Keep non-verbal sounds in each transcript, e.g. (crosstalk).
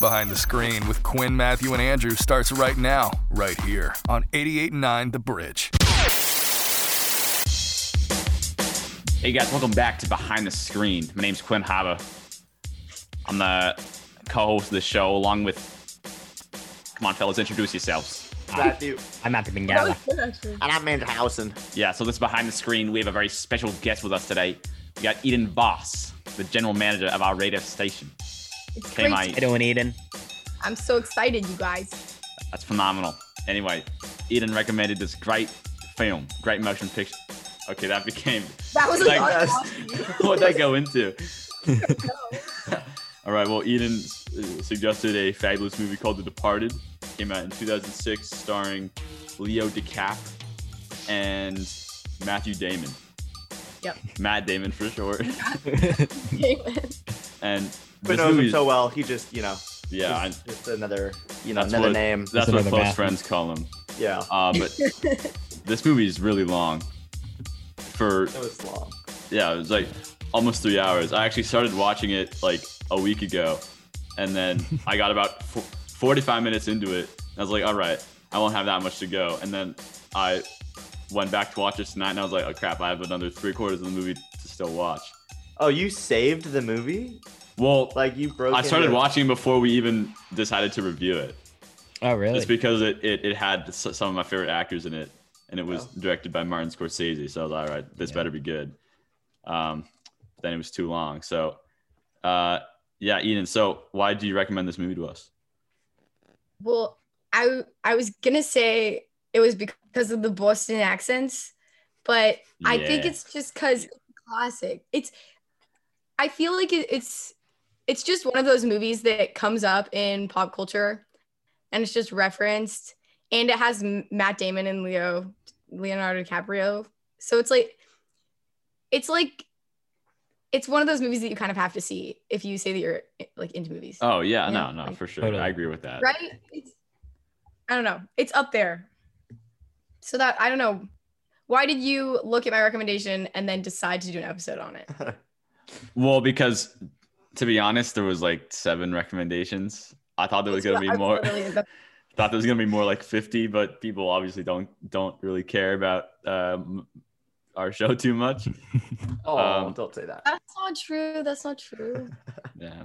Behind the Screen with Quinn, Matthew, and Andrew starts right now, right here on 88.9 The Bridge. Hey guys, welcome back to Behind the Screen. My name's Quinn Haba. I'm the co-host of the show, along with. Come on, fellas, introduce yourselves. Matthew. I'm Matthew That Bengala. was good, actually. And I'm Andrew Howson. Yeah, so this Behind the Screen, we have a very special guest with us today. We got Eden Voss, the general manager of our radio station. It's Came great. out. How doing, Eden? I'm so excited, you guys. That's phenomenal. Anyway, Eden recommended this great film, great motion picture. Okay, that became. That was a Like- lot. What did I go into? (laughs) All right. Well, Eden uh, suggested a fabulous movie called The Departed. Came out in 2006, starring Leo DiCap and Matthew Damon. Yep. Matt Damon for short. (laughs) (laughs) Damon. and But knows him so well. He just, you know, yeah, I, just another, you know, another what- name. that's what close Matthew. friends call him. Yeah. Uh, but (laughs) this movie is really long. For It was long. yeah, it was like almost three hours. I actually started watching it like a week ago, and then (laughs) I got about f- 45 minutes into it. And I was like, all right, I won't have that much to go. And then I went back to watch it tonight, and I was like, oh crap, I have another three quarters of the movie to still watch. Oh, you saved the movie? Well, Like you broke I started into- watching before we even decided to review it. Oh, really? It's because it, it, it had some of my favorite actors in it, and it was Oh. directed by Martin Scorsese. So I was like, all right, this Yeah. better be good. Um, then it was too long. So, uh, yeah, Eden. So why do you recommend this movie to us? well, I I was gonna say it was because of the Boston accents, but I think it's just because it's classic. It's I feel like it, it's it's just one of those movies that comes up in pop culture, and it's just referenced, and it has Matt Damon and Leo Leonardo DiCaprio, so it's like it's like it's one of those movies that you kind of have to see if you say that you're like into movies. Oh yeah, Yeah, no, no, like- for sure. Totally. I agree with that. right? It's, I don't know. It's up there. So that I don't know. Why did you look at my recommendation and then decide to do an episode on it? (laughs) Well, because to be honest, there was like seven recommendations. I thought there was gonna be I more. literally- (laughs) thought there was gonna be more like 50 but people obviously don't don't really care about um, our show too much (laughs) Oh, Um, don't say that. That's not true. That's not true. (laughs) yeah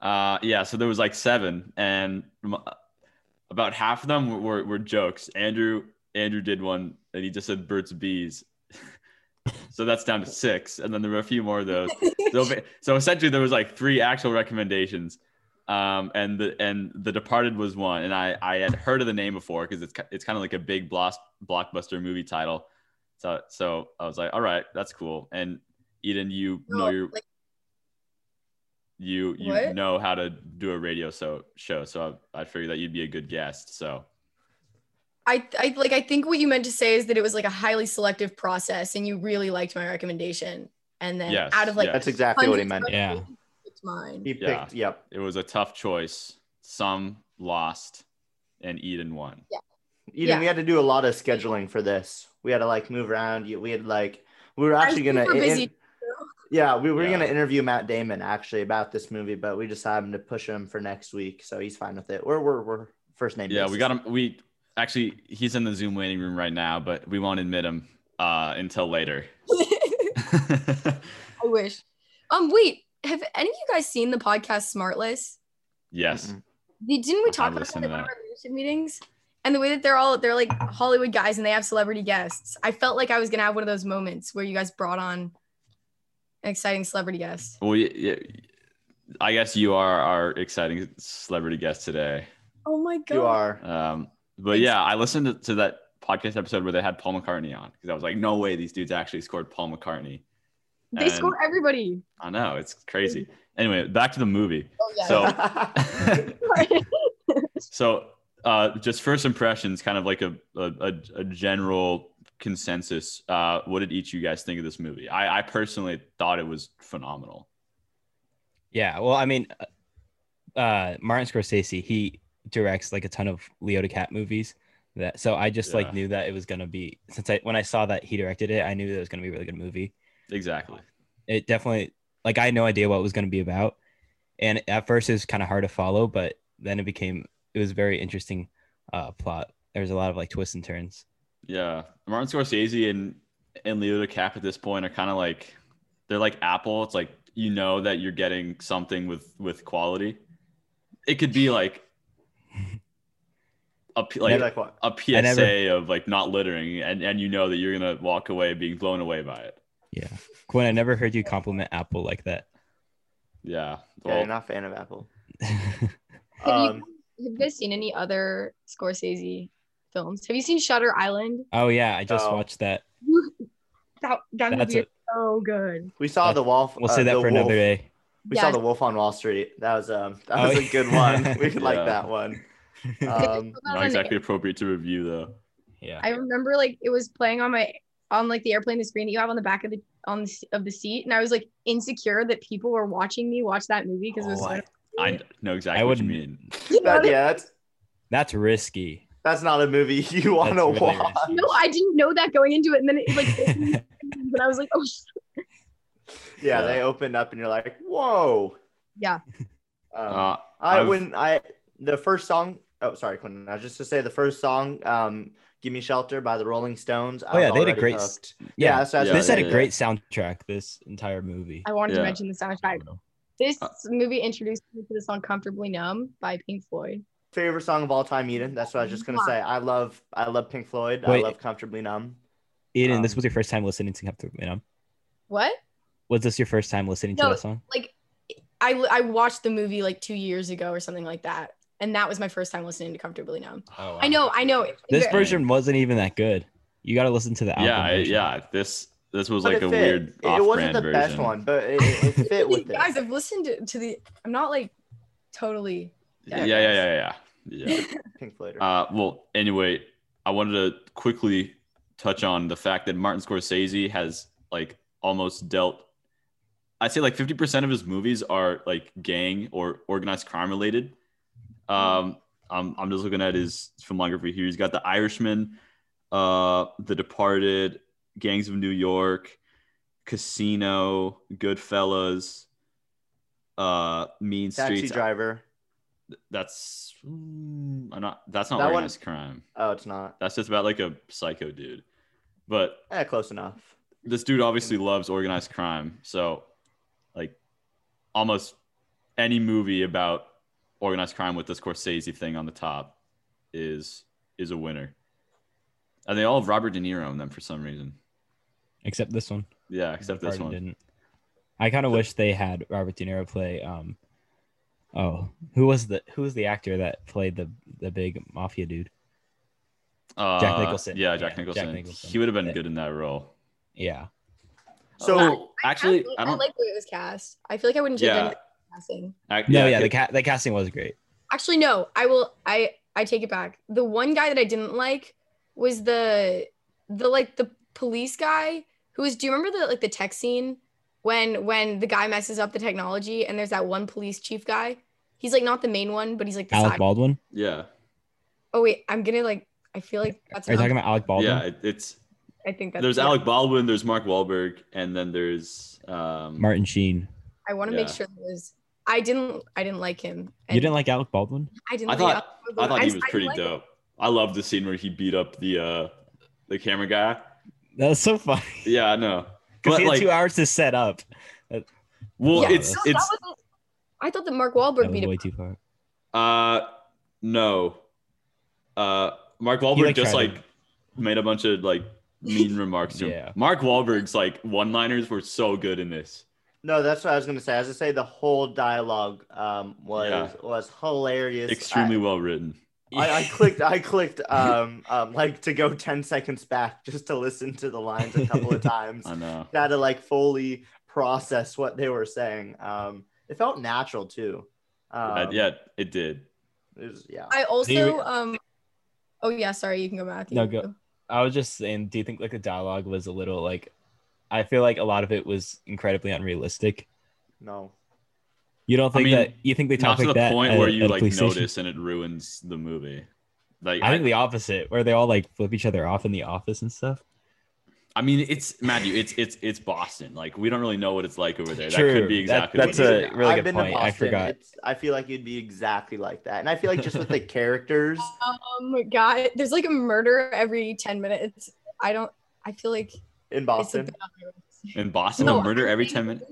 uh yeah so there was like seven and m- about half of them were, were, were jokes andrew andrew did one and he just said birds of bees so that's down to six and then there were a few more of those. So, (laughs) so essentially there was like three actual recommendations um and the and the departed was one and i i had heard of the name before because it's it's kind of like a big block, blockbuster movie title. So so i was like all right that's cool. And eden you know your like, you you What? know how to do a radio so show so I, I figured that you'd be a good guest so I, I like I think what you meant to say is that it was like a highly selective process and you really liked my recommendation. And then Yes, out of like yes. That's exactly what he meant. Yeah. it's mine. He Yeah. picked, yep. it was a tough choice some lost and eden won yeah Eden, Yeah. we had to do a lot of scheduling for this. We had to like move around. We had like, we were actually gonna. super in- yeah, we were Yeah. gonna interview Matt Damon actually about this movie, but we just happened to push him for next week, so he's fine with it. We're we're, we're first name. yeah we got him we actually he's in the zoom waiting room right now but we won't admit him uh until later (laughs) (laughs) I wish. Um, wait, have any of you guys seen the podcast Smartless? yes. Did- Didn't we talk about listened that to in one of our leadership meetings? And the way that they're all they're like Hollywood guys and they have celebrity guests. I felt like I was gonna have one of those moments where you guys brought on an exciting celebrity guest. well yeah, I guess you are our exciting celebrity guest today Oh my god. You are. Um, but yeah, I listened to, to that podcast episode where they had Paul McCartney on because I was like, no way these dudes actually scored Paul McCartney. They And- score everybody. I know it's crazy. Anyway, back to the movie. Oh yeah. So, (laughs) (laughs) so uh, just first impressions, kind of like a a, a, a general consensus. Uh, what did each of you guys think of this movie? I, I personally thought it was phenomenal. Yeah. Well, I mean, uh, Martin Scorsese, he directs like a ton of Leo DiCap movies. That so I just Yeah. like knew that it was gonna be since I when I saw that he directed it, I knew that it was gonna be a really good movie. Exactly. It definitely like I had no idea what it was gonna be about, and at first it was kind of hard to follow, but then it became it was very interesting uh, plot. There was a lot of like twists and turns. Yeah, Martin Scorsese and and Leo DiCap at this point are kind of like they're like Apple. It's like you know that you're getting something with with quality. It could be like a P- Like, like like what? a PSA never- of like not littering, and and you know that you're gonna walk away being blown away by it. Yeah, Quinn, I never heard you compliment Apple like that. Yeah. Yeah, Well, you're not a fan of Apple. (laughs) Have, Um, you, have you guys seen any other Scorsese films? Have you seen Shutter Island? oh yeah, I just Oh. watched that. That, that That's movie a, so good. we saw That's- the Wolf. we'll uh, say that the for another day. We Yeah. saw the Wolf on Wall Street. That was um that Oh, was a good one. We (laughs) Yeah. like that one. (laughs) Um, not exactly appropriate to review though. Yeah, I remember like it was playing on my on like the airplane the screen that you have on the back of the on the, of the seat and I was like insecure that people were watching me watch that movie because it was Oh, so I- I know exactly I what you wouldn't- mean. You know that- yeah, that's that's risky. that's not a movie (laughs) you want to really watch. risky. no, I didn't know that going into it and then it like and I was like oh Yeah, Yeah. they opened up and you're like, whoa. Yeah. Um, Uh, I I've- when I the first song. Oh, sorry, Quentin. I was just to say the first song, um, "Gimme Shelter" by the Rolling Stones. Oh, yeah, they had a great- Hooked. Yeah, Yeah, that's, that's Yeah, this had I a did. great soundtrack. This entire movie. I wanted Yeah. to mention the soundtrack. This Uh, movie introduced me to the song "Comfortably Numb" by Pink Floyd. favorite song of all time. Eden. That's what I was just gonna say. I love I love Pink Floyd. I love "Comfortably Numb." Eden, this Um, was your first time listening to Comfortably Numb. What? Was this your first time listening to that song? Like, I I watched the movie like two years ago or something like that, and that was my first time listening to "Comfortably Numb." Oh, I know, I know. This version wasn't even that good. You got to listen to the album. yeah, version. yeah. This this was But like it a fit. weird It, it wasn't the version. best one, but it, it, it fit with it. Guys, I've listened to, to the. I'm not like totally. Yeah, yeah, yeah, yeah, yeah. yeah. (laughs) Pink Floyd. Uh, well, anyway, I wanted to quickly touch on the fact that Martin Scorsese has like almost dealt. I'd say like 50% of his movies are like gang or organized crime related. Um, I'm, I'm just looking at his filmography here. He's got The Irishman, uh, The Departed, Gangs of New York, Casino, Goodfellas, uh, Mean Taxi Streets. Driver. That's mm, I'm not. That's not That one- organized crime. Oh, it's not. That's just about like a psycho dude. But Eh, close enough. this dude obviously loves organized crime. So, like, almost any movie about organized crime with this Scorsese thing on the top is is a winner. And they all have Robert De Niro in them for some reason. Except this one. Yeah, except this Departed one. Didn't. I kind of wish they had Robert De Niro play. Um, oh, who was the who was the actor that played the the big mafia dude? Uh, Jack Nicholson. Yeah, Yeah, Jack Jack Nicholson. Nicholson. He would have been Yeah. good in that role. Yeah, So Oh, actually, I don't. like the way it was cast. I feel like I wouldn't change Yeah. Anything about casting. ac- no, yeah, I the could- cat the casting was great. Actually, no. I will. I I take it back. The one guy that I didn't like was the the like the police guy who was. Do you remember the like the tech scene when when the guy messes up the technology and there's that one police chief guy? He's like not the main one, but he's like the Alec side. Baldwin. yeah, Oh wait, I'm gonna like. I feel like that's. Are you talking about Alec Baldwin? yeah. It, it's I think that's. there's yeah. Alec Baldwin, there's Mark Wahlberg, and then there's um, Martin Sheen. I want to make sure that was. I didn't. I didn't like him. You didn't like Alec Baldwin? I didn't. I like thought Alec I thought he was I pretty didn't like him. dope. I love the scene where he beat up the uh the camera guy. That was so funny. Yeah, I know. (laughs) Because he had like, two hours to set up. well, Yeah, it's no, it's I thought that Mark That Wahlberg was beat him. way too far. uh no, uh Mark Wahlberg like, just tried like made a bunch of like mean (laughs) remarks to him. Yeah. Mark Wahlberg's like one-liners were so good in this. No, that's what I was gonna say. As I say the whole dialogue um was Yeah. was hilarious. Extremely I, well written. I, I clicked I (laughs) clicked um um like to go 10 seconds back just to listen to the lines a couple of (laughs) times. I know. Had to like fully process what they were saying. Um it felt natural too. Um, yeah, it did. it was, yeah. I also you- um. Oh yeah, sorry. You can go back. No, go. I was just saying, do you think like the dialogue was a little like I feel like a lot of it was incredibly unrealistic. No. You don't I think mean, that you think they Not talk to like the that point at- where you like police station? notice and it ruins the movie. Like I think the opposite, where they all like flip each other off in the office and stuff. I mean, it's Matthew. It's it's it's Boston. Like we don't really know what it's like over there. That could be That- exactly. that's what a is. really I've good been to point. I forgot. It's, I feel like it'd be exactly like that, and I feel like just with the (laughs) characters, Um, God, there's like a murder every ten minutes. I don't. I feel like in Boston. in Boston. No, a murder every ten minutes.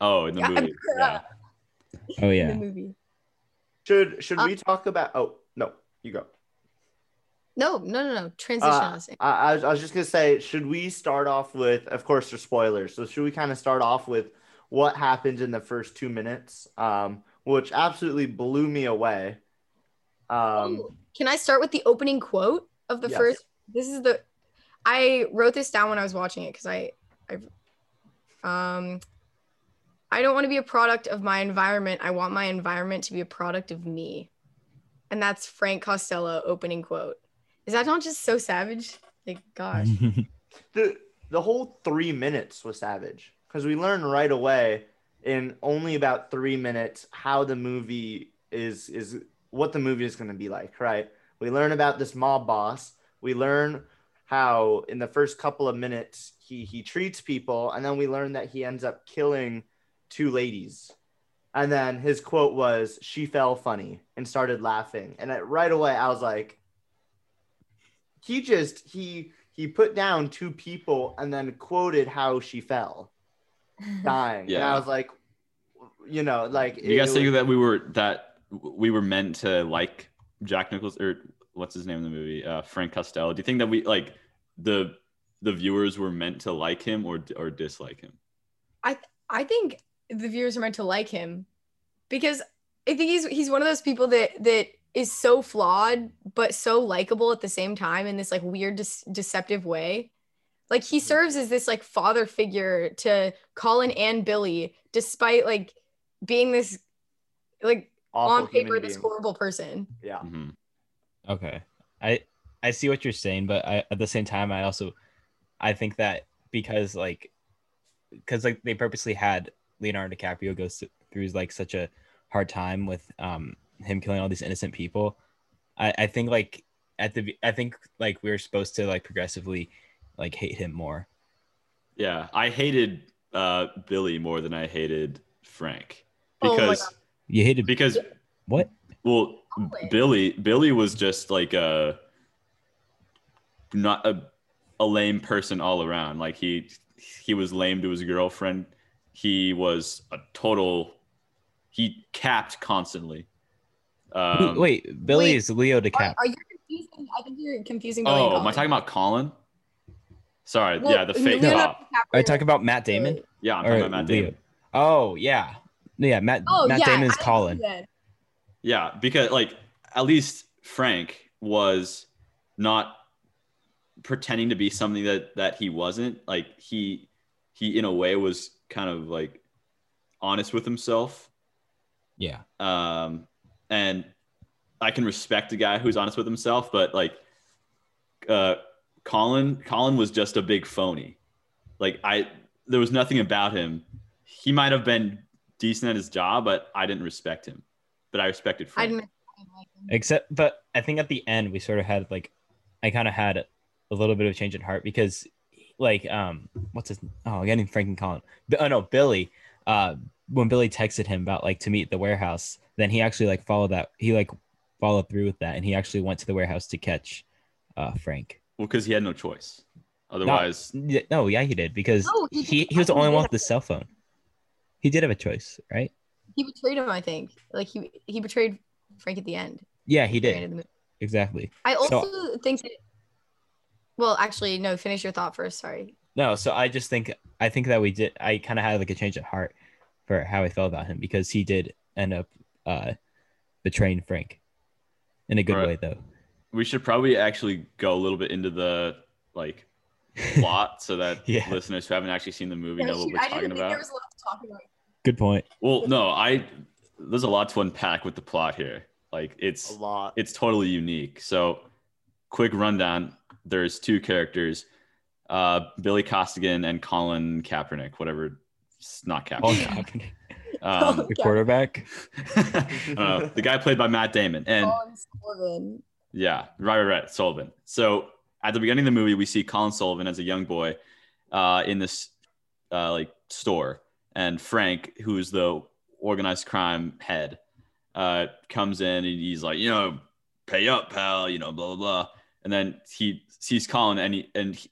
Oh, in the Yeah, movie. (laughs) Yeah. Oh in yeah. the movie. Should should Uh, we talk about? Oh no, you go. No, no, no, no. Transition. Uh. I, I was- I was just gonna say, should we start off with? Of course, there's spoilers. So should we kind of start off with what happens in the first two minutes, um, which absolutely blew me away. Um, Oh, Can I start with the opening quote of the Yes. first? This is the. I wrote this down when I was watching it because I, I, um, I don't want to be a product of my environment. I want my environment to be a product of me, and that's Frank Costello opening quote. Is that not just so savage? Like, gosh. (laughs) the the whole three minutes was savage because we learned right away in only about three minutes how the movie is is what the movie is going to be like right we learn about this mob boss we learn how in the first couple of minutes he he treats people and then we learn that he ends up killing two ladies. And then his quote was she fell funny and started laughing. And I, right away i was like he just he he put down two people and then quoted how she fell (laughs) dying. And Yeah. i was like you know like You guys it think that we were that we were meant to like Jack Nichols or what's his name in the movie? Uh, Frank Costello. Do you think that we like the the viewers were meant to like him or or dislike him? I I think the viewers are meant to like him because I think he's he's one of those people that that is so flawed but so likable at the same time in this like weird dis- deceptive way. Like he serves as this like father figure to Colin and Billy despite like being this like awful on paper this being. horrible person. yeah Mhm. Okay. I I see what you're saying, but I, at the same time, I also I think that because like because like they purposely had Leonardo DiCaprio go s- through like such a hard time with um him killing all these innocent people. I I think like at the I think like we are supposed to like progressively like hate him more. Yeah, I hated uh, Billy more than I hated Frank Oh because God. You hated because what? well Always. Billy Billy was just like a not a a lame person all around. Like he he was lame to his girlfriend. He was a total he capped constantly. Who- Um, Wait, Billy wait, is Leo Are, DiCaprio. are you confusing? I think you're confusing. Billy Oh, am I talking about Colin? Sorry, Well, yeah, the fake Leonardo cop. Are you talking about Matt Damon? Yeah, I'm Or talking about Matt Leo? Damon. Oh yeah, yeah. Matt Oh Matt yeah, Damon's I Colin. see that. Yeah, because like at least Frank was not pretending to be something that that he wasn't. Like he he in a way was kind of like honest with himself. Yeah. Um and I can respect a guy who's honest with himself, but like uh Colin Colin was just a big phony. Like I there was nothing about him. He might have been decent at his job, but I didn't respect him. But I respected Frank. I didn't him. Except, but I think at the end we sort of had like, I kind of had a little bit of change in heart because, like, um, what's his? Oh, I'm getting Frank and Colin. Bi- Oh no, Billy. Uh, when Billy texted him about like to meet the warehouse, then he actually like followed that. He like followed through with that, and he actually went to the warehouse to catch, uh, Frank. Well, because he had no choice. Otherwise, Yeah, No, yeah, he did because No, he he, he was the only one with the cell phone. He did have a choice, right? He betrayed him. I think. Like he he betrayed Frank at the end. Yeah, he At the end did of the movie. exactly. I So- also think that. Well, actually, no. Finish your thought first. Sorry. No, so I just think I think that we did. I kind of had like a change of heart for how I felt about him because he did end up uh betraying Frank in a good Right. way, though. we should probably actually go a little bit into the like plot so that (laughs) Yeah. listeners who haven't actually seen the movie Yeah, know what we're I talking didn't think about. there was a lot to talk about. Good point. Well, no, I there's a lot to unpack with the plot here. Like it's a it's lot it's totally unique. So, quick rundown: there's two characters, uh, Billy Costigan and Colin Kaepernick, whatever. It's not All Kaepernick. happened. (laughs) Um, The quarterback. I (laughs) know, the guy played by Matt Damon, and Colin Yeah, right, right, right. Sullivan. So at the beginning of the movie, we see Colin Sullivan as a young boy, uh, in this uh, like store, and Frank, who's the organized crime head, uh, comes in and he's like, you know, pay up, pal, you know, blah blah blah, and then he sees Colin and he and he,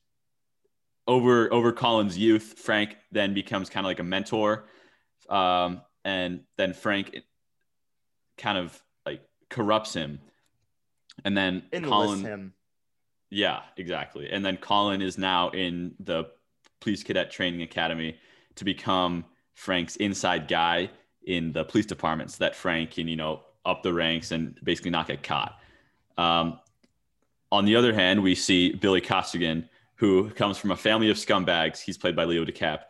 over over Colin's youth, Frank then becomes kind of like a mentor, um, and then Frank kind of like corrupts him, and then Enlist Colin, him. yeah, exactly, and then Colin is now in the police cadet training academy to become Frank's inside guy in the police department, so that Frank can you know up the ranks and basically not get caught. Um, on the other hand, we see Billy Costigan, who comes from a family of scumbags. He's played by Leo DiCap,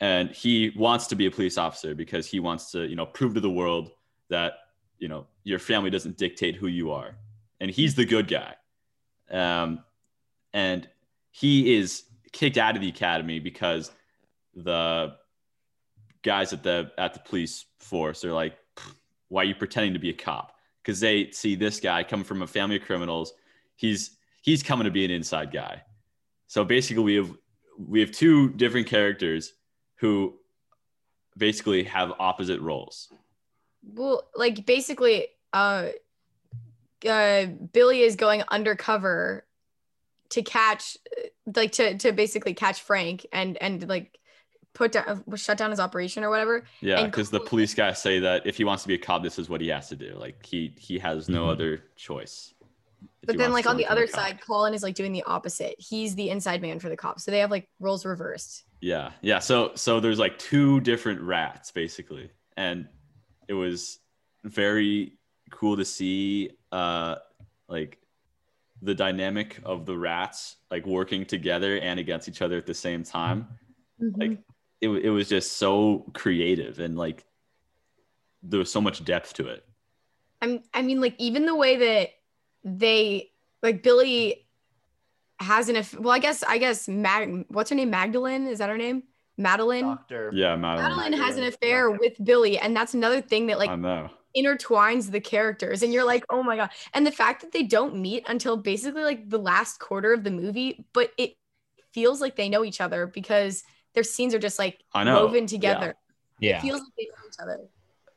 and he wants to be a police officer because he wants to, you know, prove to the world that you know your family doesn't dictate who you are, and he's the good guy. Um, and he is kicked out of the academy because the guys at the at the police force are like, "Why are you pretending to be a cop?" Because they see this guy coming from a family of criminals he's he's coming to be an inside guy. So basically, we have we have two different characters who basically have opposite roles. Well, like basically, uh, uh, Billy is going undercover to catch, like to to basically catch Frank and and like put down shut down his operation or whatever. Yeah, because the police guys say that if he wants to be a cop, this is what he has to do. Like he he has no Mhm. other choice. But then, like on the become a other cop. side, Colin is like doing the opposite. He's the inside man for the cops, so they have like roles reversed. Yeah, yeah. So so there's like two different rats basically, and it was very cool to see uh like the dynamic of the rats like working together and against each other at the same time. Like it, it was just so creative and like there was so much depth to it. I'm, I mean, like even the way that they like Billy has an aff- well, I guess I guess Mag what's her name? Magdalene is that her name? Madeline. Doctor. Yeah, Madeline. Madeline has an affair yeah. with Billy, and that's another thing that like I know. intertwines the characters, and you're like, oh my god! And the fact that they don't meet until basically like the last quarter of the movie, but it feels like they know each other because their scenes are just like I know. woven together. Yeah. It feels like they know each other.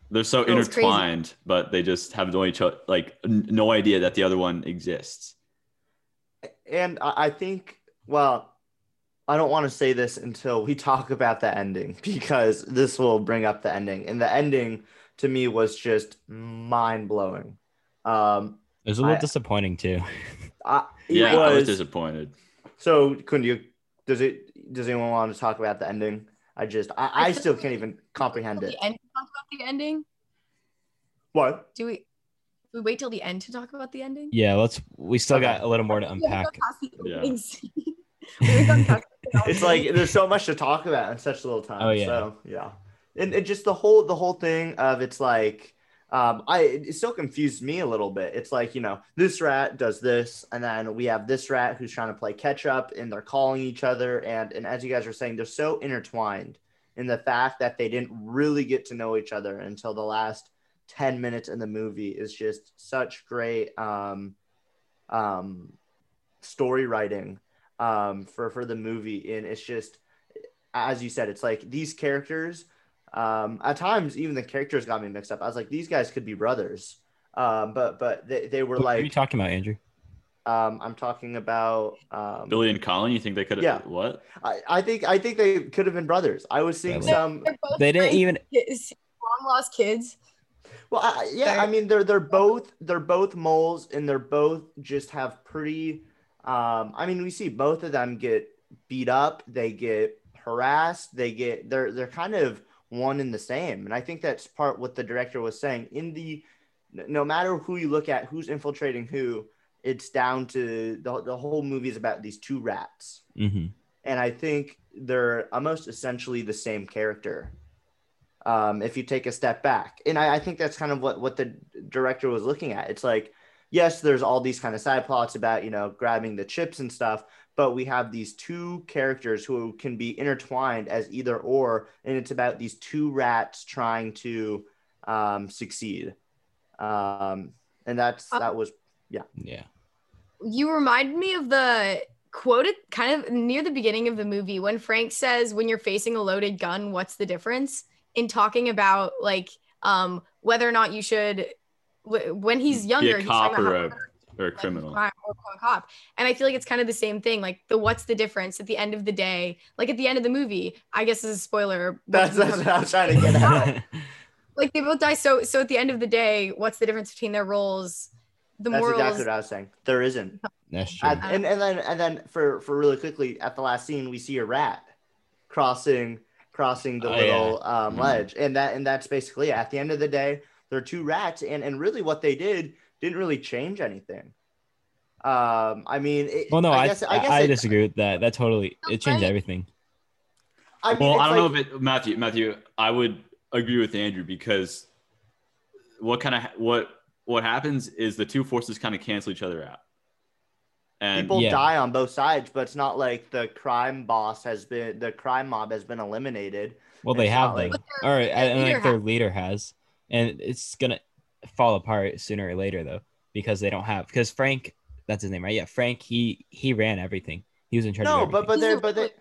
They're so It crazy. intertwined, but they just have no each other, like n- no idea that the other one exists. And I I think, well, I don't want to say this until we talk about the ending (laughs) because this will bring up the ending. And the ending to me was just mind blowing. Um, It was a little I- disappointing too. I, it Yeah, I was was, disappointed. so couldn't you? Does it? Does anyone want to talk about the ending? I just, I, I still can't even comprehend it. The end, talk about the ending. What? Do we? We wait till the end to talk about the ending. Yeah, let's. We still Okay. got a little more to unpack. gone past the Yeah. opening scene. (laughs) We haven't gone past the (laughs) it's like there's so much to talk about in such a little time. Oh, yeah. So yeah, and, and just the whole the whole thing of it's like um I it still confused me a little bit. It's like you know this rat does this, and then we have this rat who's trying to play catch up, and they're calling each other, and and as you guys were saying, they're so intertwined in the fact that they didn't really get to know each other until the last 10 minutes in the movie is just such great um um story writing um for for the movie and it's just as you said it's like these characters um at times even the characters got me mixed up i was like these guys could be brothers um but but they, they were What are you talking about, Andrew? um i'm talking about um Billy and Colin, you think they could have Yeah. what? I, I think i think they could have been brothers i was seeing Yeah, some They're They didn't even. Long lost kids. Well, I, yeah, I They're- mean they're they're both they're both moles and they're both just have pretty um I mean we see both of them get beat up, they get harassed, they get they're they're kind of one and the same. And I think that's part what the director was saying in the no matter who you look at, who's infiltrating who, it's down to the, the whole movie is about these two rats. hmm And I think they're almost essentially the same character um, if you take a step back. And I, I think that's kind of what, what the director was looking at. It's like, yes, there's all these kind of side plots about, you know, grabbing the chips and stuff, but we have these two characters who can be intertwined as either or. And it's about these two rats trying to um, succeed. Um, and that's, Uh, that was, Yeah. Yeah. You remind me of the quoted kind of near the beginning of the movie when Frank says, "When you're facing a loaded gun, what's the difference?" In talking about like um, whether or not you should, when he's Be younger, a cop talking or a, or a like, criminal. Crime or a cop. And I feel like it's kind of the same thing. Like the what's the difference at the end of the day? Like at the end of the movie, I guess this is a spoiler. That's, that's what I'm trying to get at. (laughs) like they both die. So so at the end of the day, what's the difference between their roles? The That's morals. exactly what I was saying. There isn't. That's true. At- and and then and then for for really quickly at the last scene we see a rat crossing crossing the Oh, yeah. little um, Mhm. ledge and that and that's basically it. at the end of the day there are two rats and and really what they did didn't really change anything. Um, I mean, it, well, no, I, guess I, guess I it- disagree with that. That totally it changed Right. everything. I mean, well, I don't like- know if it, Matthew, Matthew, I would agree with Andrew because what kind of what what happens is the two forces kind of cancel each other out. And people Yeah. die on both sides, but it's not like the crime boss has been the crime mob has been eliminated. Well, they have not though. like- All right, and leader like their leader has, and it's gonna fall apart sooner or later though because they don't have because Frank, that's his name, right? Yeah, Frank. He he ran everything. He was in charge. No, of but but they're but they really-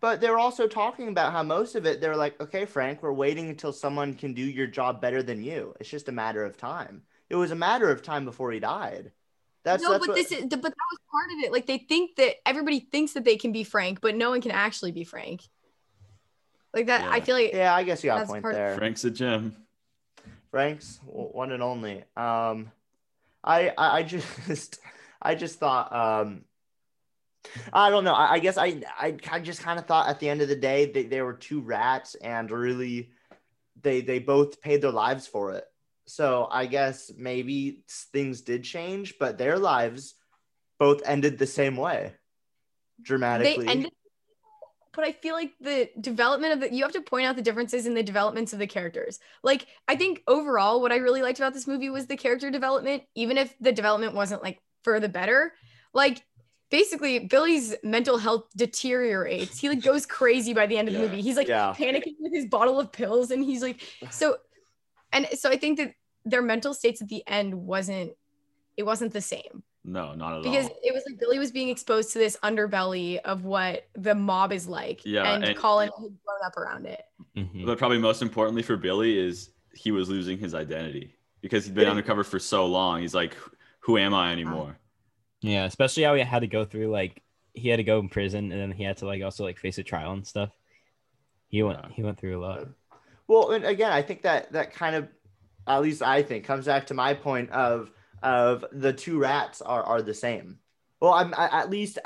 but they're also talking about how most of it they're like, okay, Frank, we're waiting until someone can do your job better than you. It's just a matter of time. It was a matter of time before he died. That's no, that's but what, this is but that was part of it. Like they think that everybody thinks that they can be Frank, but no one can actually be Frank. Like that, I feel like yeah, I guess you got a point part of- there. Frank's a gem. Frank's one and only. Um, I, I I just (laughs) I just thought um, I don't know. I, I guess I I, I just kind of thought at the end of the day they, they were two rats and really they they both paid their lives for it. So I guess maybe things did change, but their lives both ended the same way, dramatically. they ended. But I feel like the development of the you have to point out the differences in the developments of the characters. Like I think overall, what I really liked about this movie was the character development, even if the development wasn't like for the better. Like basically, Billy's mental health deteriorates. He like goes crazy by the end of the Yeah. movie. He's like Yeah. panicking with his bottle of pills, and he's like so. And so I think that their mental states at the end wasn't it wasn't the same No, not at because all. Because it was like Billy was being exposed to this underbelly of what the mob is like. Yeah, And, and- Colin had grown up around it. Mhm. But probably most importantly for Billy is he was losing his identity because he'd been Yeah. undercover for so long. He's like, who am I anymore? Yeah, especially how he had to go through like he had to go in prison and then he had to like also like face a trial and stuff. He went Yeah. he went through a lot. Well, and again, I think that that kind of, at least I think, comes back to my point of of the two rats are are the same. Well, I'm I, at least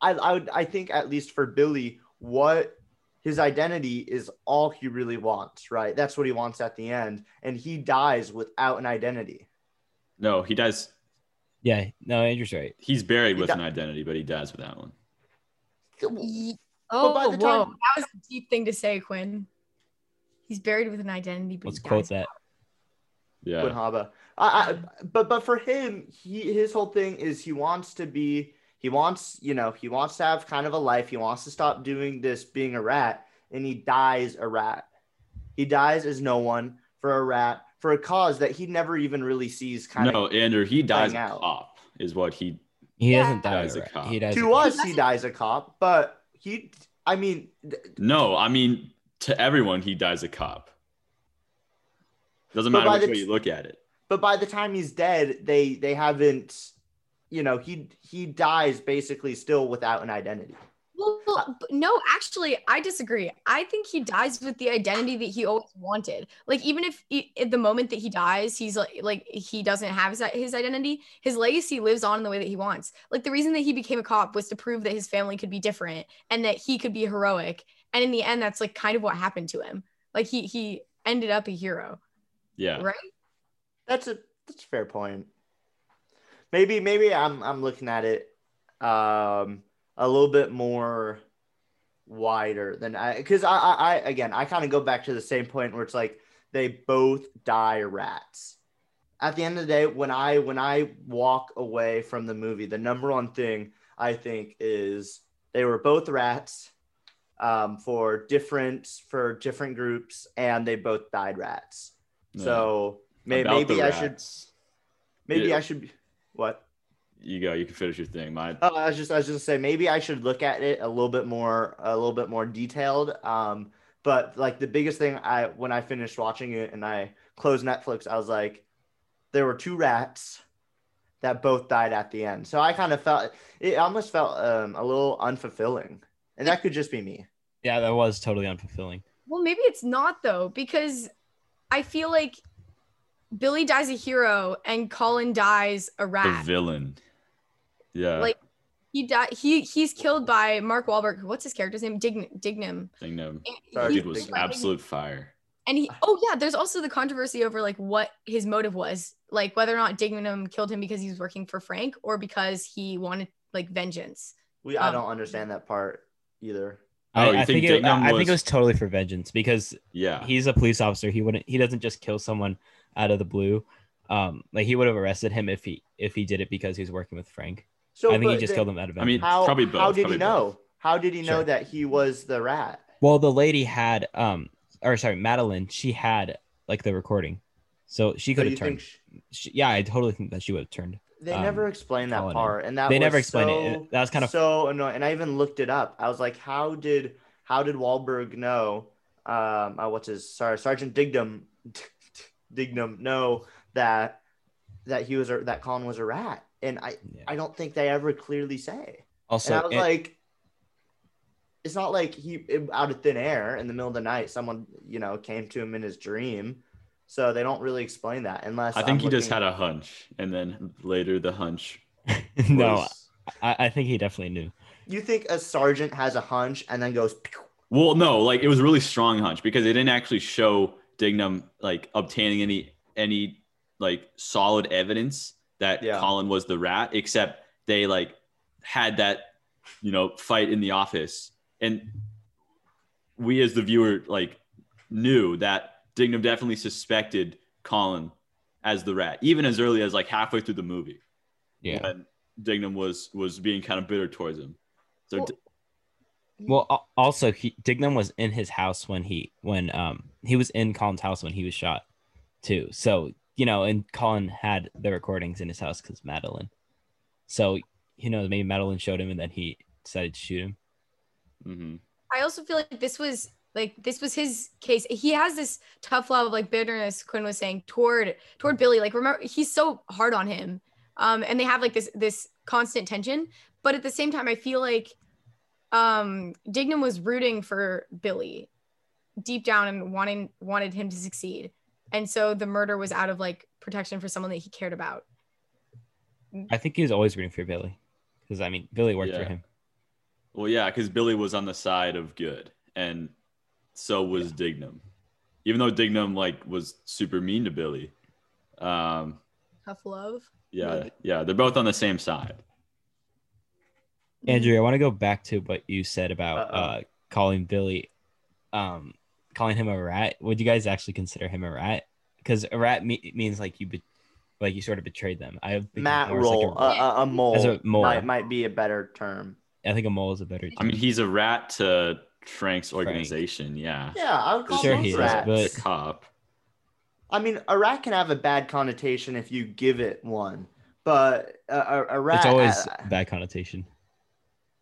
I I would I think at least for Billy, what his identity is all he really wants, right? That's what he wants at the end, and he dies without an identity. No, he dies. Yeah, no, Andrew's right. He's buried He with di- an identity, but he dies without one. Oh, by the whoa. time- that was a deep thing to say, Quinn. He's buried with an identity, but Let's quote dies. that. Yeah. Quinn Haba. I, I, but but for him, he his whole thing is he wants to be he wants you know he wants to have kind of a life. He wants to stop doing this being a rat, and he dies a rat. He dies as no one for a rat for a cause that he never even really sees. Kind no, of No, Andrew, he dies playing a out. cop, is what he. He Yeah. doesn't die. Dies a cop. He dies. a to cop. us he dies a cop, but he I mean th- No, I mean to everyone, he dies a cop. Doesn't matter by which the way t- you look at it. but by the time he's dead, they they haven't. You know he he dies basically still without an identity. Well, well, no, actually, I disagree. I think he dies with the identity that he always wanted. Like, even if he, at the moment that he dies, he's like, like he doesn't have his, his identity, his legacy lives on in the way that he wants. Like, the reason that he became a cop was to prove that his family could be different and that he could be heroic. And in the end, that's like kind of what happened to him. Like, he he ended up a hero, Yeah. right? That's a that's a fair point. Maybe maybe I'm I'm looking at it um a little bit more wider than I because I, I I again I kind of go back to the same point where it's like they both die rats. At the end of the day, when I when I walk away from the movie, the number one thing I think is they were both rats um, for different for different groups, and they both died rats. Yeah. So may, maybe I should maybe Yeah. I should what? You go. You can finish your thing. My Oh, I was just I was just gonna say maybe I should look at it a little bit more a little bit more detailed. Um, but like the biggest thing I when I finished watching it and I closed Netflix, I was like, there were two rats that both died at the end. So I kind of felt it almost felt um, a little unfulfilling, and that could just be me. Yeah, that was totally unfulfilling. Well, maybe it's not though, because I feel like Billy dies a hero and Colin dies a the rat. villain. Yeah. Like he died. He he's killed by Mark Wahlberg. What's his character's name? Dign- Dignam. Dignam. no. And Sorry, he's Dude was killed Dignam. absolute fire. And he, oh yeah, there's also the controversy over like what his motive was, like whether or not Dignam killed him because he was working for Frank or because he wanted like vengeance. We I Um, don't understand that part either. Oh, I, you I think think, it, Dignam I, I think it was- was totally for vengeance because Yeah. he's a police officer. He wouldn't. He doesn't just kill someone out of the blue. Um, like he would have arrested him if he if he did it because he was working with Frank. So I think he just then killed him out of I mean. How probably how did probably he know? both. How did he know Sure. that he was the rat? Well, the lady had um, or sorry, Madeline. She had like the recording, so she could you have turned. think She, yeah, I totally think that she would have turned. they um, never explained that Colin in. part, and that They was never explained so, it. That was kind of so annoying. And I even looked it up. I was like, how did how did Wahlberg know? Um, uh, what's his sorry, Sergeant Dignam, (laughs) Dignam know that that he was a, that Colin was a rat, and I Yeah. I don't think they ever clearly say. also. and I was it- like, it's not like he it- out of thin air in the middle of the night, someone you know came to him in his dream. So they don't really explain that unless I think I'm he just had a hunch, and then later the hunch. (laughs) no, I, I think he definitely knew. You think a sergeant has a hunch and then goes, "Pew." Well, no, like it was a really strong hunch because they didn't actually show Dignam like obtaining any any like solid evidence that Yeah. Colin was the rat, except they like had that you know fight in the office, and we as the viewer like knew that Dignam definitely suspected Colin as the rat, even as early as like halfway through the movie Yeah. when Dignam was was being kind of bitter towards him. So Well- Well, also he Dignam was in his house when he when um he was in Colin's house when he was shot, too. So you know, and Colin had the recordings in his house because Madeline. So you know, maybe Madeline showed him, and then he decided to shoot him. Mhm. I also feel like this was like this was his case. He has this tough love, of like bitterness. Quinn was saying toward toward Billy. Like remember, he's so hard on him, um, and they have like this this constant tension. But at the same time, I feel like um Dignam was rooting for Billy deep down and wanting wanted him to succeed, and so the murder was out of like protection for someone that he cared about. I think he was always rooting for Billy, because I mean, Billy worked Yeah. for him. Well, yeah, because Billy was on the side of good, and so was Dignam. Even though Dignam like was super mean to Billy, um, Tough love. yeah, yeah, they're both on the same side. Andrew, I want to go back to what you said about uh, calling Billy, um, calling him a rat. Would you guys actually consider him a rat? Because a rat me- means like you, be- like you sort of betrayed them. I think Matt more as, like, roll, a- a, a, a mole, As a mole. Might, might be a better term. I think a mole is a better. I mean, he's a rat to Frank's organization. Yeah, Yeah, I would call Sure them he is, but- the cop. I mean, a rat can have a bad connotation if you give it one, but a, a, a rat. it's always uh, bad connotation.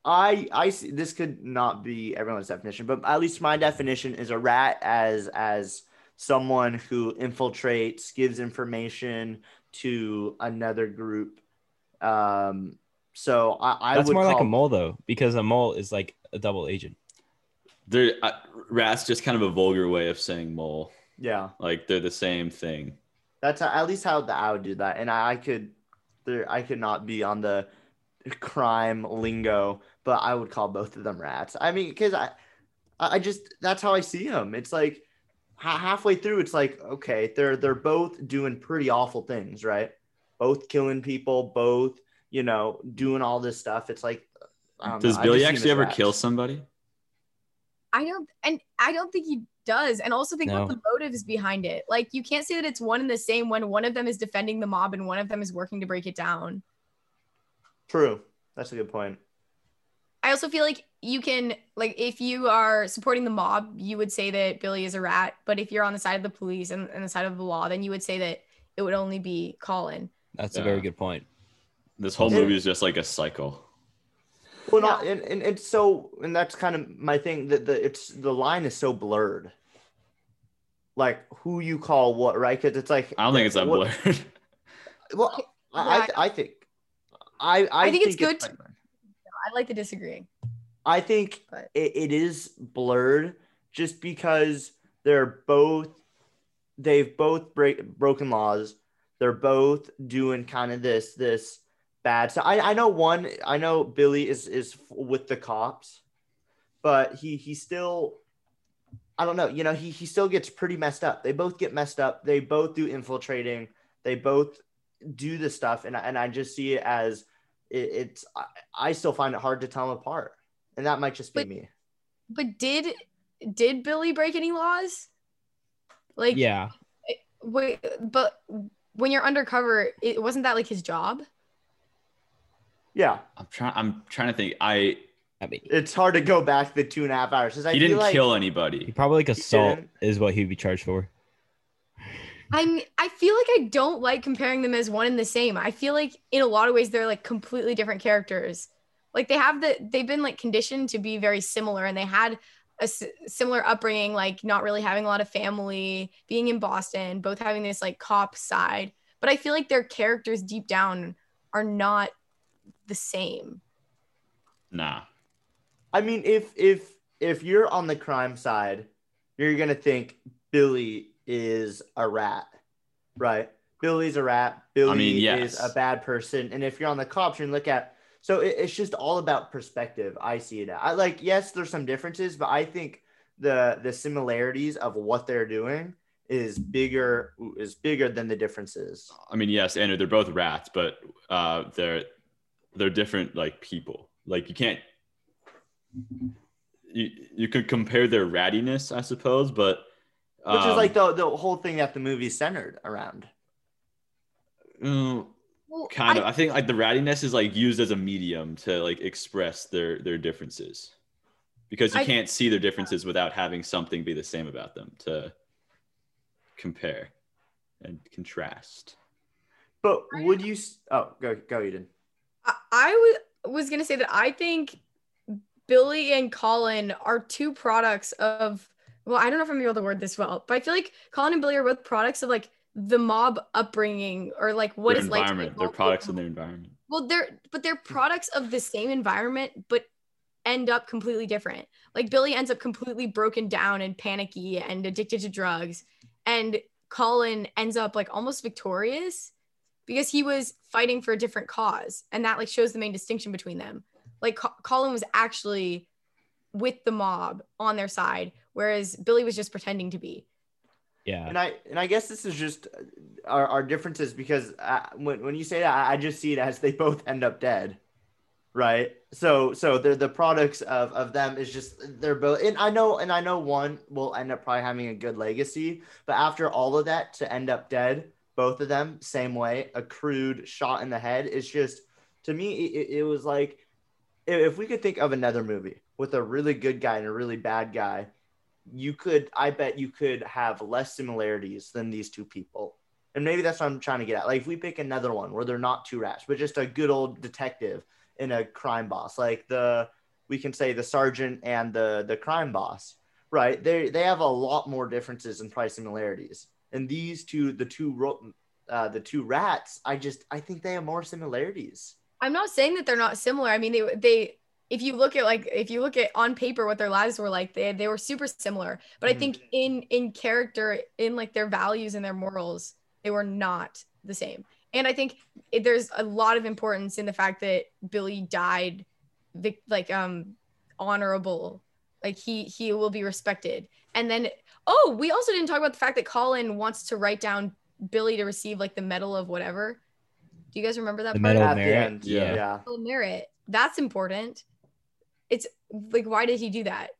I I see this could not be everyone's definition, but at least my definition is a rat as as someone who infiltrates, gives information to another group. Um, so I, I That's would more like a mole though, because a mole is like a double agent. They're uh, rat's just kind of a vulgar way of saying mole. Yeah, Like they're the same thing. that's how, at least how the, I would do that, and I, I could there I could not be on the crime lingo, but I would call both of them rats. I mean, because I I just that's how I see them. It's like ha- halfway through, it's like okay, they're they're both doing pretty awful things, right? Both killing people, both you know doing all this stuff. It's like I Does know, Billy just actually ever rats. kill somebody? I don't, and I don't think he does. And also think No. what the motives behind it. Like you can't say that it's one and the same when one of them is defending the mob and one of them is working to break it down. True, that's a good point. I also feel like you can, like, if you are supporting the mob, you would say that Billy is a rat. But if you're on the side of the police and, and the side of the law, then you would say that it would only be Colin. That's a very good point. This whole movie is just like a cycle. Well, not and, and it's so, and that's kind of my thing. That the it's the line is so blurred. Like who you call what, right? Because it's like I don't think it's that what- blurred. (laughs) Well, I, I I think I I, I think it's good to- like- I like the disagreeing. I think But- it, it is blurred just because they're both they've both break, broken laws. They're both doing kind of this this bad. So I I know one I know Billy is is with the cops, but he he still I don't know. You know he he still gets pretty messed up. They both get messed up. They both do infiltrating. They both do the stuff, and and I just see it as it, it's I, I still find it hard to tell them apart, and that might just be But- me. But did did Billy break any laws? Like Yeah. wait, but when you're undercover, it wasn't that like his job? Yeah, I'm trying. I'm trying to think. I I mean, it's hard to go back the two and a half hours. He feel didn't like, kill he probably like assault is what he'd be charged for. I mean, I feel like I don't like comparing them as one and the same. I feel like in a lot of ways they're like completely different characters. Like they have the they've been like conditioned to be very similar and they had a s- similar upbringing like not really having a lot of family, being in Boston, both having this like cop side. But I feel like their characters deep down are not the same. Nah. I mean, if if if you're on the crime side, you're gonna think Billy is a rat, right? Billy's a rat. Billy mean, is a bad person. And if you're on the cops, you look at so it, it's just all about perspective. I see it. I like yes, there's some differences, but I think the the similarities of what they're doing is bigger is bigger than the differences. I mean, yes, Andrew, they're both rats, but uh, they're they're different like people. Like you can't you you could compare their rattiness, I suppose, but Which is um, like the the whole thing that the movie's centered around. mm, Well, kind of. I- I think like the rattiness is like used as a medium to like express their their differences, because you I- can't see their differences without having something be the same about them to compare and contrast. But would you? Oh, go go, Eden. I, I was was gonna say that I think Billy and Colin are two products of well, I don't know if I'm able to word this well, but I feel like Colin and Billy are both products of like the mob upbringing or like what their it's like. to be environment, they're products of their environment. Well, they're but they're products of the same environment, but end up completely different. Like Billy ends up completely broken down and panicky and addicted to drugs, and Colin ends up like almost victorious because he was fighting for a different cause, and that like shows the main distinction between them. Like Co- Colin was actually with the mob on their side, whereas Billy was just pretending to be. Yeah. And I and I guess this is just uh, our, our differences because uh, when when you say that, I I just see it as they both end up dead, right? So so they're the products of of them is just they're both. And I know and I know one will end up probably having a good legacy, but after all of that to end up dead, both of them same way, a crude shot in the head is just to me it, it was like if if we could think of another movie with a really good guy and a really bad guy you could i bet you could have less similarities than these two people. And maybe that's what i'm trying to get at. Like if we pick another one where they're not two rats but just a good old detective and a crime boss like the we can say the sergeant and the the crime boss right? They they have a lot more differences and probably similarities. And these two the two uh, the two rats i just i think they have more similarities. I'm not saying that they're not similar. I mean, they they if you look at like if you look at on paper what their lives were like, they they were super similar. But I Mhm. think in in character, in like their values and their morals, they were not the same. And I think it, there's a lot of importance in the fact that Billy died, vic- like um honorable, like he he will be respected. And then oh, we also didn't talk about the fact that Colin wants to write down Billy to receive like the medal of whatever. Do you guys remember that The part? Medal of at the Merit? end Yeah. yeah Medal of merit. That's important. It's like, why did he do that?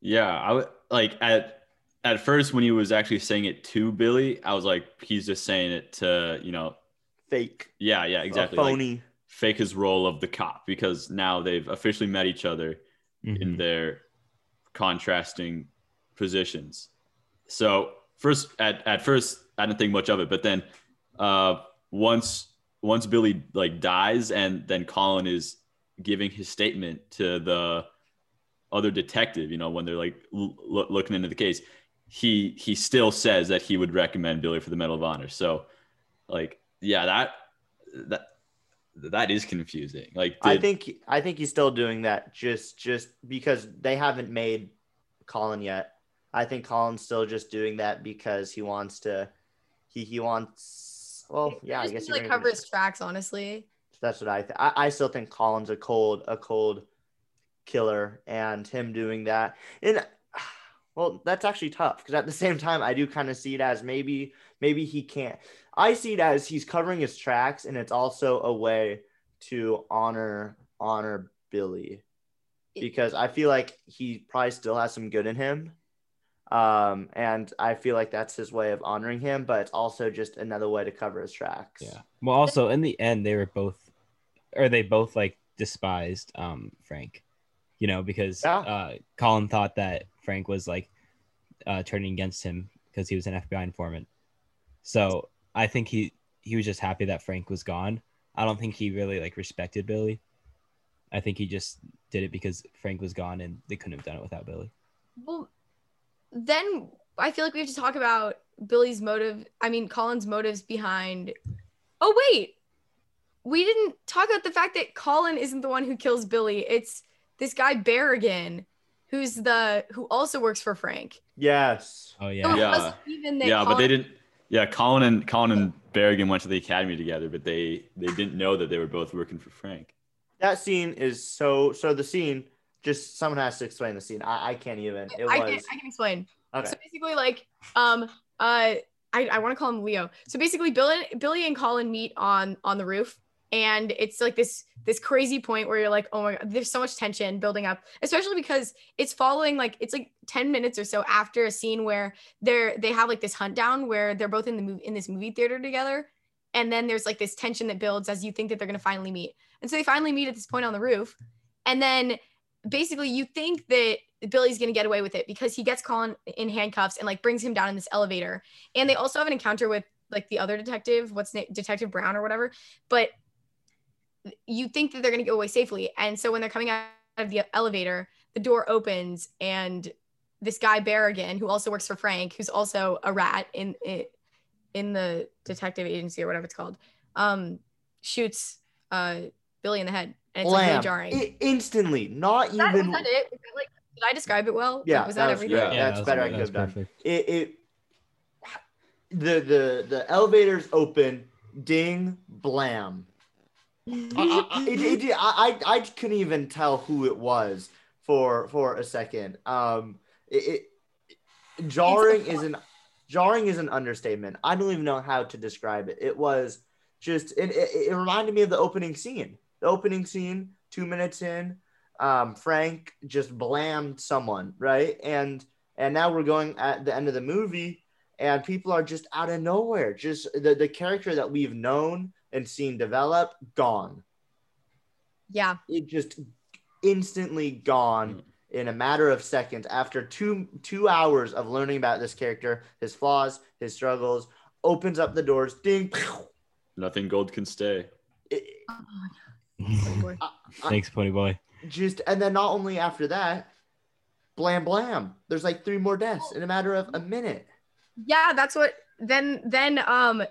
Yeah, I would like at at first when he was actually saying it to Billy, I was like, he's just saying it to you know, fake yeah, yeah, exactly, like, phony fake his role of the cop because now they've officially met each other in Mhm. their contrasting positions. So first at at first I didn't think much of it, but then uh once once Billy like dies and then Colin is giving his statement to the other detective, you know, when they're like l- looking into the case, he he still says that he would recommend Billy for the Medal of Honor. So, like, yeah, that that that is confusing. Like, I think I think he's still doing that just just because they haven't made Colin yet. I think Colin's still just doing that because he wants to. He he wants. Well, yeah, I just guess to, you're like gonna cover his tracks, honestly. That's what I think. I still think Collins a cold a cold killer, and him doing that. And (sighs) well, that's actually tough because at the same time, I do kind of see it as maybe maybe he can't. I see it as he's covering his tracks, and it's also a way to honor honor Billy because I feel like he probably still has some good in him. Um, and I feel like that's his way of honoring him, but it's also just another way to cover his tracks. Yeah. Well, also in the end, they were both, or they both like despised um Frank, you know, because Yeah. uh, Colin thought that Frank was like uh, turning against him because he was an FBI informant. So I think he he was just happy that Frank was gone. I don't think he really like respected Billy. I think he just did it because Frank was gone and they couldn't have done it without Billy. Well, then I feel like we have to talk about Billy's motive. I mean, Colin's motives behind. Oh wait, we didn't talk about the fact that Colin isn't the one who kills Billy. It's this guy Barrigan, who's the who also works for Frank. Yes. Oh So yeah. it Yeah. wasn't even that yeah, but they didn't. Yeah, Colin and Colin and Barrigan went to the academy together, but they they didn't know that they were both working for Frank. That scene is so so the scene just someone has to explain the scene. I, I can't even. It I was can I can explain. okay. So basically, like, um, uh, I, I want to call him Leo. So basically, Billy, Billy and Colin meet on on the roof, and it's like this this crazy point where you're like, oh my god, there's so much tension building up, especially because it's following like it's like ten minutes or so after a scene where they're they have like this hunt down where they're both in the movie in this movie theater together, and then there's like this tension that builds as you think that they're gonna finally meet, and so they finally meet at this point on the roof, and then basically you think that Billy's gonna get away with it because he gets Colin in handcuffs and like brings him down in this elevator. And they also have an encounter with like the other detective, what's name, Detective Brown or whatever. But you think that they're gonna get away safely. And so when they're coming out of the elevator, the door opens and this guy Barrigan, who also works for Frank, who's also a rat in it in the detective agency or whatever it's called, um, shoots uh Billy in the head. And it's like really Blam. jarring. I- instantly, not Was that, was even. that it? Was that, like, did I describe it well? Yeah, Like, was that that, was everything? great. Yeah. That's that was- better I that could have done. It, it the the the elevators open, ding, blam. I, I, (laughs) it, it, I, I couldn't even tell who it was for for a second. Um, it, it jarring is an jarring is an understatement. I don't even know how to describe it. It was just it, it, it reminded me of the opening scene. The opening scene, two minutes in, um, Frank just blammed someone, right? And and now we're going at the end of the movie, and people are just out of nowhere. Just the, the character that we've known and seen develop, gone. Yeah. It just instantly gone in a matter of seconds after two two hours of learning about this character, his flaws, his struggles. Opens up the doors, ding. pew. (laughs) Nothing gold can stay. It- Thanks, Pony Boy. just and then not only after that, blam blam. There's like three more deaths in a matter of a minute. Yeah, that's what then then um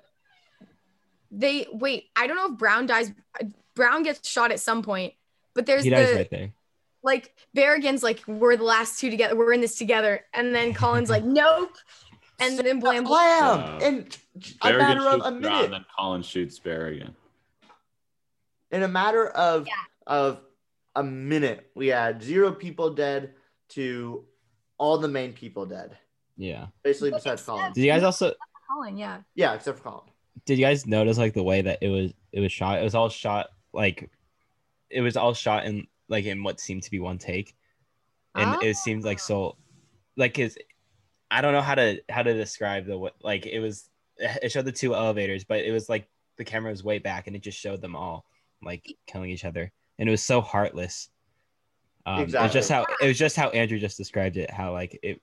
they wait, I don't know if Brown dies Brown gets shot at some point, but there's He the dies right there. like Barrigan's like, we're the last two together, we're in this together. And then (laughs) Colin's like, nope. And then blam blam. Blam! Yeah. In a Barrigan matter of shoots a Brown, minute. then Colin shoots Barrigan. In a matter of Yeah. of a minute, we had zero people dead to all the main people dead. Yeah. Basically, But besides except- Colin. Did you guys also Colin, yeah. Yeah, except for Colin. Did you guys notice like the way that it was it was shot? It was all shot like it was all shot in like in what seemed to be one take. And it seemed like so like his I don't know how to how to describe the what like it was it showed the two elevators, but it was like the camera was way back and it just showed them all like killing each other. And it was so heartless. Um, It was just how it was just how Andrew just described it. How like it,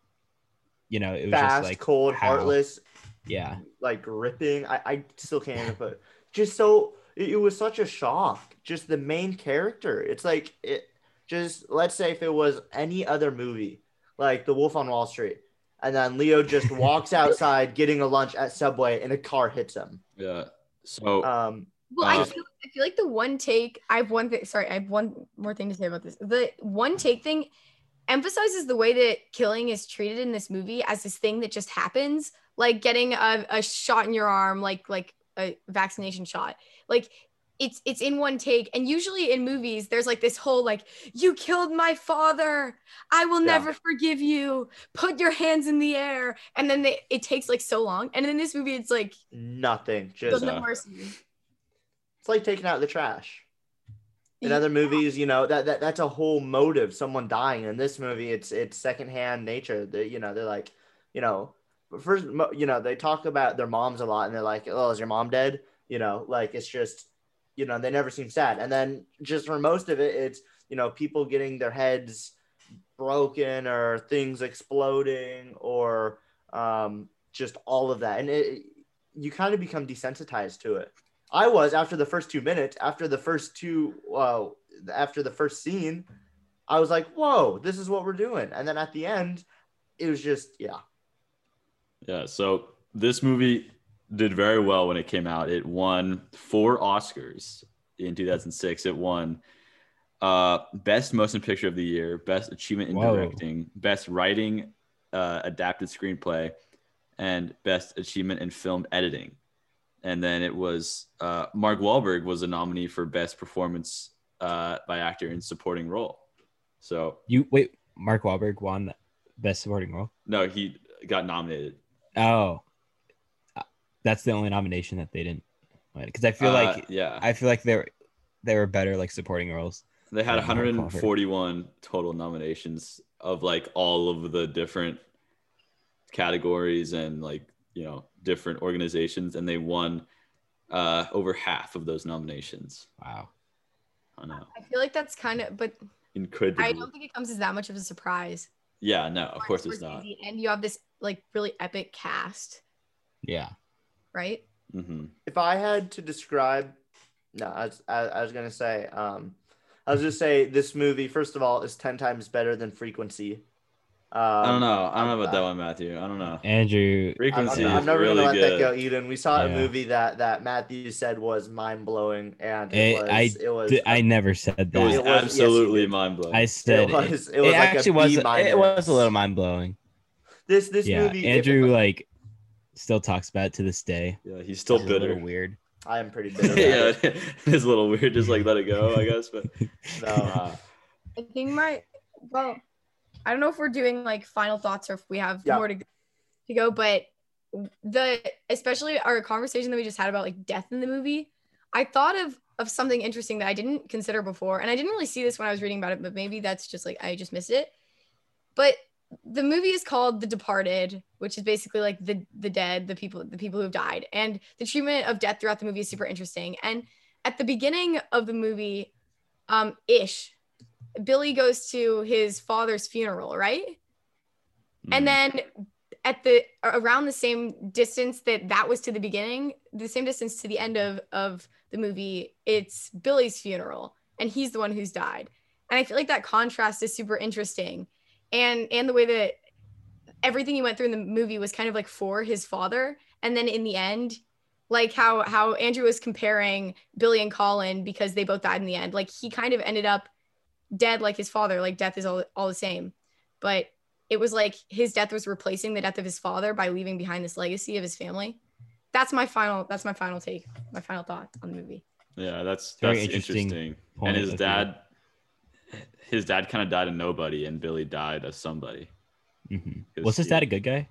you know, it was Fast, just like cold, how- heartless, yeah, like ripping. I, I still can't even put (laughs) just so it, it was such a shock. Just the main character. It's like it. Just let's say if it was any other movie, like The Wolf on Wall Street, and then Leo just (laughs) walks outside getting a lunch at Subway, and a car hits him. Yeah. So Um, Well, I Uh, feel, I feel like the one take. I have one thing. Sorry, I have one more thing to say about this. The one take thing emphasizes the way that killing is treated in this movie as this thing that just happens, like getting a, a shot in your arm, like like a vaccination shot. Like it's it's in one take, and usually in movies, there's like this whole like you killed my father, I will Yeah. never forgive you. Put your hands in the air, and then they, it takes like so long. And in this movie, it's like nothing. Just no mercy. it's like taking out the trash. In Yeah. other movies, you know that, that that's a whole motive, someone dying. In this movie, it's it's secondhand nature. They, you know, they're like, you know, first, you know, they talk about their moms a lot, and they're like, "Oh, is your mom dead?" You know, like it's just, you know, they never seem sad. And then just for most of it, it's you know, people getting their heads broken or things exploding or um, just all of that, and it, you kind of become desensitized to it. I was after the first two minutes, after the first two, uh, after the first scene, I was like, "Whoa, this is what we're doing." And then at the end, it was just, yeah, Yeah, so this movie did very well when it came out. It won four Oscars in 2006. It won uh, Best Motion Picture of the Year, Best Achievement in Whoa. Directing, Best Writing uh, Adapted Screenplay, and Best Achievement in Film Editing. And then it was uh, Mark Wahlberg was a nominee for Best Performance uh, by Actor in Supporting Role. So You wait, Mark Wahlberg won best supporting role. no, he got nominated. Oh, Uh, that's the only nomination that they didn't win. Because I feel Uh, like yeah, I feel like they were they were better like supporting roles. They had Yeah, Mark Wahlberg. 141 total nominations of like all of the different categories and like you know different organizations, and they won uh, over half of those nominations. Wow. I know, I feel like that's kind of, but incredible. I don't think it comes as that much of a surprise. yeah, no, of course it's not. Scorsese, And you have this like really epic cast, Yeah. right? hmm if I had to describe, no, I was, I, I was gonna say, um, I was just say this movie. First of all, is ten times better than Frequency. Um, I don't know. I don't know about that one, Matthew. I don't know. Andrew. I'm, Frequency I'm, I'm is never really gonna let good. that go, Eden. We saw a movie that that Matthew said was mind blowing, and Eh, it was I it was d- I never said It that. was It was- absolutely did. mind blowing. I said it it, was it, it was like actually a was B it was a little mind blowing. This this Yeah, movie, Andrew if- like still talks about it to this day. yeah, he's still It's a little bitter. weird. I am pretty (laughs) bitter. yeah, it. (laughs) it's a little weird. Just like let it go, I guess. But (laughs) No. uh, I think my well, I don't know if we're doing like final thoughts or if we have Yeah. more to go, to go, but the especially our conversation that we just had about like death in the movie, I thought of of something interesting that I didn't consider before, and I didn't really see this when I was reading about it, but maybe that's just like I just missed it. But the movie is called The Departed, which is basically like the the dead, the people the people who have died, and the treatment of death throughout the movie is super interesting. And at the beginning of the movie, um, ish, Billy goes to his father's funeral, right? mm, And then at the around the same distance that that was to the beginning, the same distance to the end of of the movie, it's Billy's funeral, and he's the one who's died. And I feel like that contrast is super interesting, and and the way that everything he went through in the movie was kind of like for his father, and then in the end, like how how Andrew was comparing Billy and Colin because they both died in the end. Like he kind of ended up dead like his father. Like death is all all the same, but it was like his death was replacing the death of his father by leaving behind this legacy of his family. That's my final. That's my final take. My final thought on the movie. Yeah, that's Very that's interesting interesting. point And his of view. dad, his dad kind of died a nobody, and Billy died as somebody. hmm Was his dad a good guy?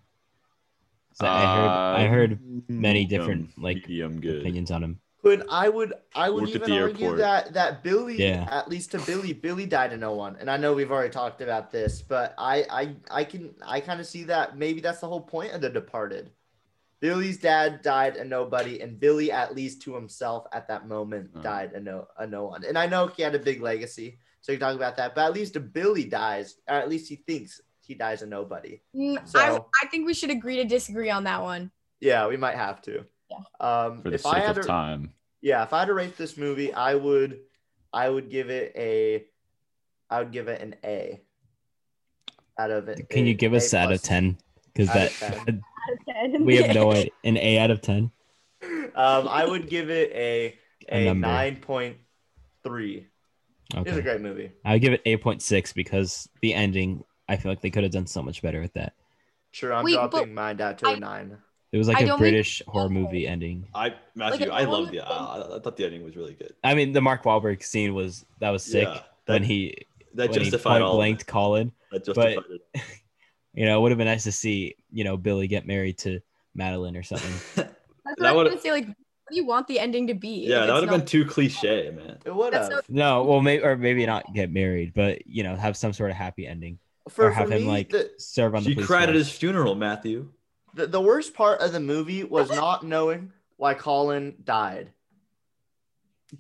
'Cause I heard I Uh, heard many different medium- like good. opinions on him. But I would I would even argue airport. that that Billy Yeah. at least to Billy Billy died to no one. And I know we've already talked about this, but I I I can I kind of see that maybe that's the whole point of The Departed. Billy's dad died a nobody and Billy at least to himself at that moment Oh. died a no a no one. And I know he had a big legacy. So you talk about that, but at least if Billy dies, or at least he thinks he dies a nobody. Mm, I So- I think we should agree to disagree on that one. Yeah, we might have to. Yeah. Um for the if I sake had of to, time. Yeah, if I had to rate this movie, I would, I would give it a, I would give it an A. Out of it, Can you give us out of ten? Because Out of that we have no (laughs) idea. An A out of ten. Um, I would give it a A a number. nine point three. It's a great movie. I would give it eight point six because the ending. I feel like they could have done so much better with that. Sure, I'm Wait, dropping mine down to a I- nine. It was like I a don't mean- British horror movie ending. I Matthew, an I loved element the. I, I thought the ending was really good. I mean, the Mark Wahlberg scene was that was sick Yeah, when he That when justified point all. blanked it. Colin. That justified it. (laughs) You know, it would have been nice to see you know Billy get married to Madolyn or something. (laughs) That's what That I was gonna say. Like, what do you want the ending to be? Yeah, that would have been too cliche, man. It would have. so- no, well, maybe or maybe not get married, but you know, have some sort of happy ending For, or have for him me, like the, serve on the She police cried at his funeral, Matthew. The the worst part of the movie was not knowing why Colin died.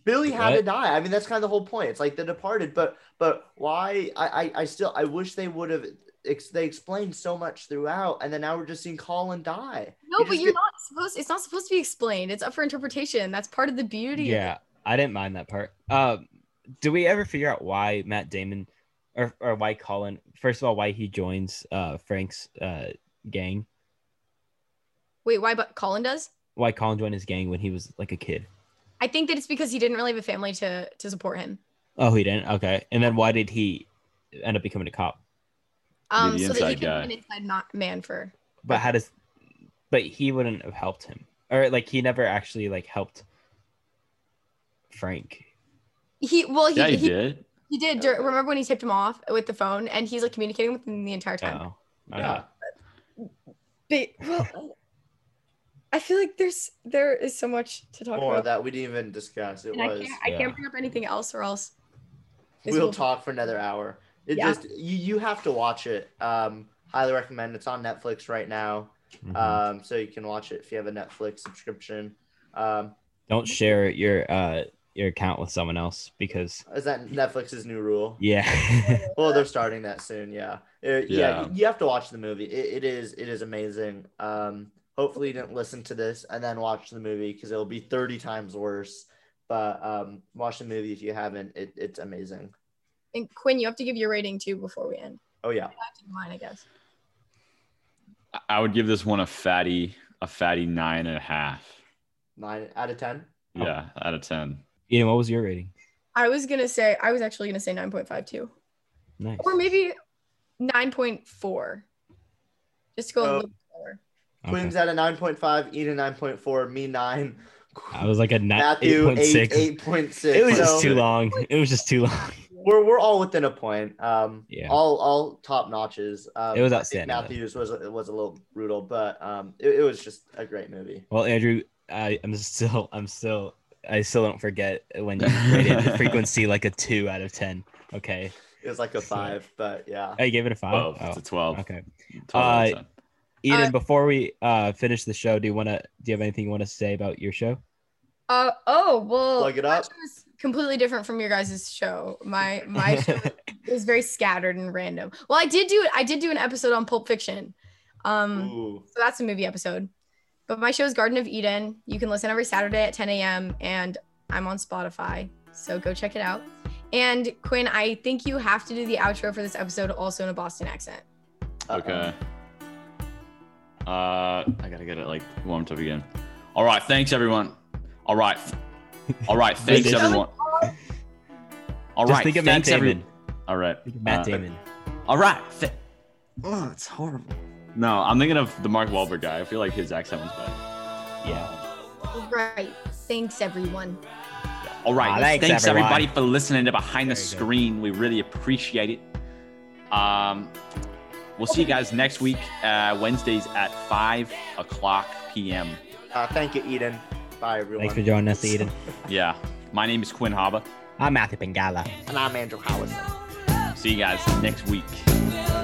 Billy had to die. I mean, that's kind of the whole point. It's like The Departed, but but why? I I, I still I wish they would have. Ex, they explained so much throughout, and then now we're just seeing Colin die. No, You but you're get- not supposed. It's not supposed to be explained. It's up for interpretation. That's part of the beauty. Yeah, I didn't mind that part. Um, do we ever figure out why Matt Damon, or or why Colin? First of all, why he joins uh Frank's uh gang? It. Wait, why? But Colin does. Why Colin joined his gang when he was like a kid? I think that it's because he didn't really have a family to to support him. Oh, he didn't. Okay, and then why did he end up becoming a cop? Um, the so that he inside can guy. be an inside not man for. But how does? But he wouldn't have helped him, or like he never actually like helped Frank. He well, he Yeah, he he, did. he did. dur- Remember when he tipped him off with the phone, and he's like communicating with him the entire time. Oh, okay. Yeah. But well, I feel like there's there is so much to talk More about, that we didn't even discuss. It and I was. can't I can't bring up anything else, or else We'll will- talk for another hour. It Yeah. just you you have to watch it. Um, highly recommend. It's on Netflix right now. Mhm. Um, so you can watch it if you have a Netflix subscription. Um, Don't share your uh your account with someone else because is that Netflix's new rule? yeah. (laughs) Well, they're starting that soon. Yeah, Uh, yeah. Yeah. you- You have to watch the movie. It, it is it is amazing. Um, hopefully you didn't listen to this and then watch the movie because it'll be thirty times worse. But um, watch the movie if you haven't. It, it's amazing. And Quinn, you have to give your rating too before we end. Oh yeah, I have to do mine, I guess. I- I would give this one a fatty, a fatty nine and a half. nine out of ten. Yeah, out of ten. Ian, what was your rating? I was gonna say I was actually gonna say nine point five two, Nice. or maybe nine point four, just to go a Oh. Little lower. Okay. Quinn's at a nine point five. Eden nine point four. Me nine. I was like a nine, Matthew eight 8.6. eight point six. It was So just too long. It was just too long. We're we're all within a point. Um, Yeah. all all top notches. Um, It was outstanding, though. Matthews was was a little brutal, but um, it, it was just a great movie. Well, Andrew, I, I'm still, I'm still, I still don't forget when you rated the (laughs) frequency like a two out of ten. Okay, It was like a five, but yeah. I gave it a five. Twelve. Oh, It's a twelve. okay. 12 out of Uh, 10. Eden, Uh, before we uh finish the show, do you want to? Do you have anything you want to say about your show? Uh oh well. Plug it up. show completely different from your guys' show. My my (laughs) show is very scattered and random. Well, I did do I did do an episode on Pulp Fiction. Um, Ooh. so that's a movie episode. But my show is Garden of Eden. You can listen every Saturday at 10 a.m. and I'm on Spotify. So go check it out. And Quinn, I think you have to do the outro for this episode also in a Boston accent. Uh-oh. Okay. Uh, I gotta get it like warmed up again. All right, thanks everyone. All right, all right, (laughs) thanks everyone. All Just think of Matt thanks every- All right, Think of Matt uh, Damon. All right. Th- oh, it's horrible. No, I'm thinking of the Mark Wahlberg guy. I feel like his accent was better. Yeah. Right. Thanks, everyone. All right. Ah, thanks thanks, everyone. everybody for listening to Behind the Very good. Screen. We really appreciate it. Um, we'll see you guys next week, uh, Wednesdays at five o'clock p.m. Uh, thank you, Eden. Bye, everyone. Thanks for joining us, Eden. (laughs) Yeah. My name is Quinn Haba. I'm Matthew Pengala. And I'm Andrew Howard. See you guys next week. Will